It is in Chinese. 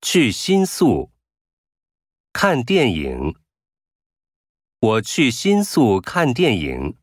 去新宿。看电影。我去新宿看电影。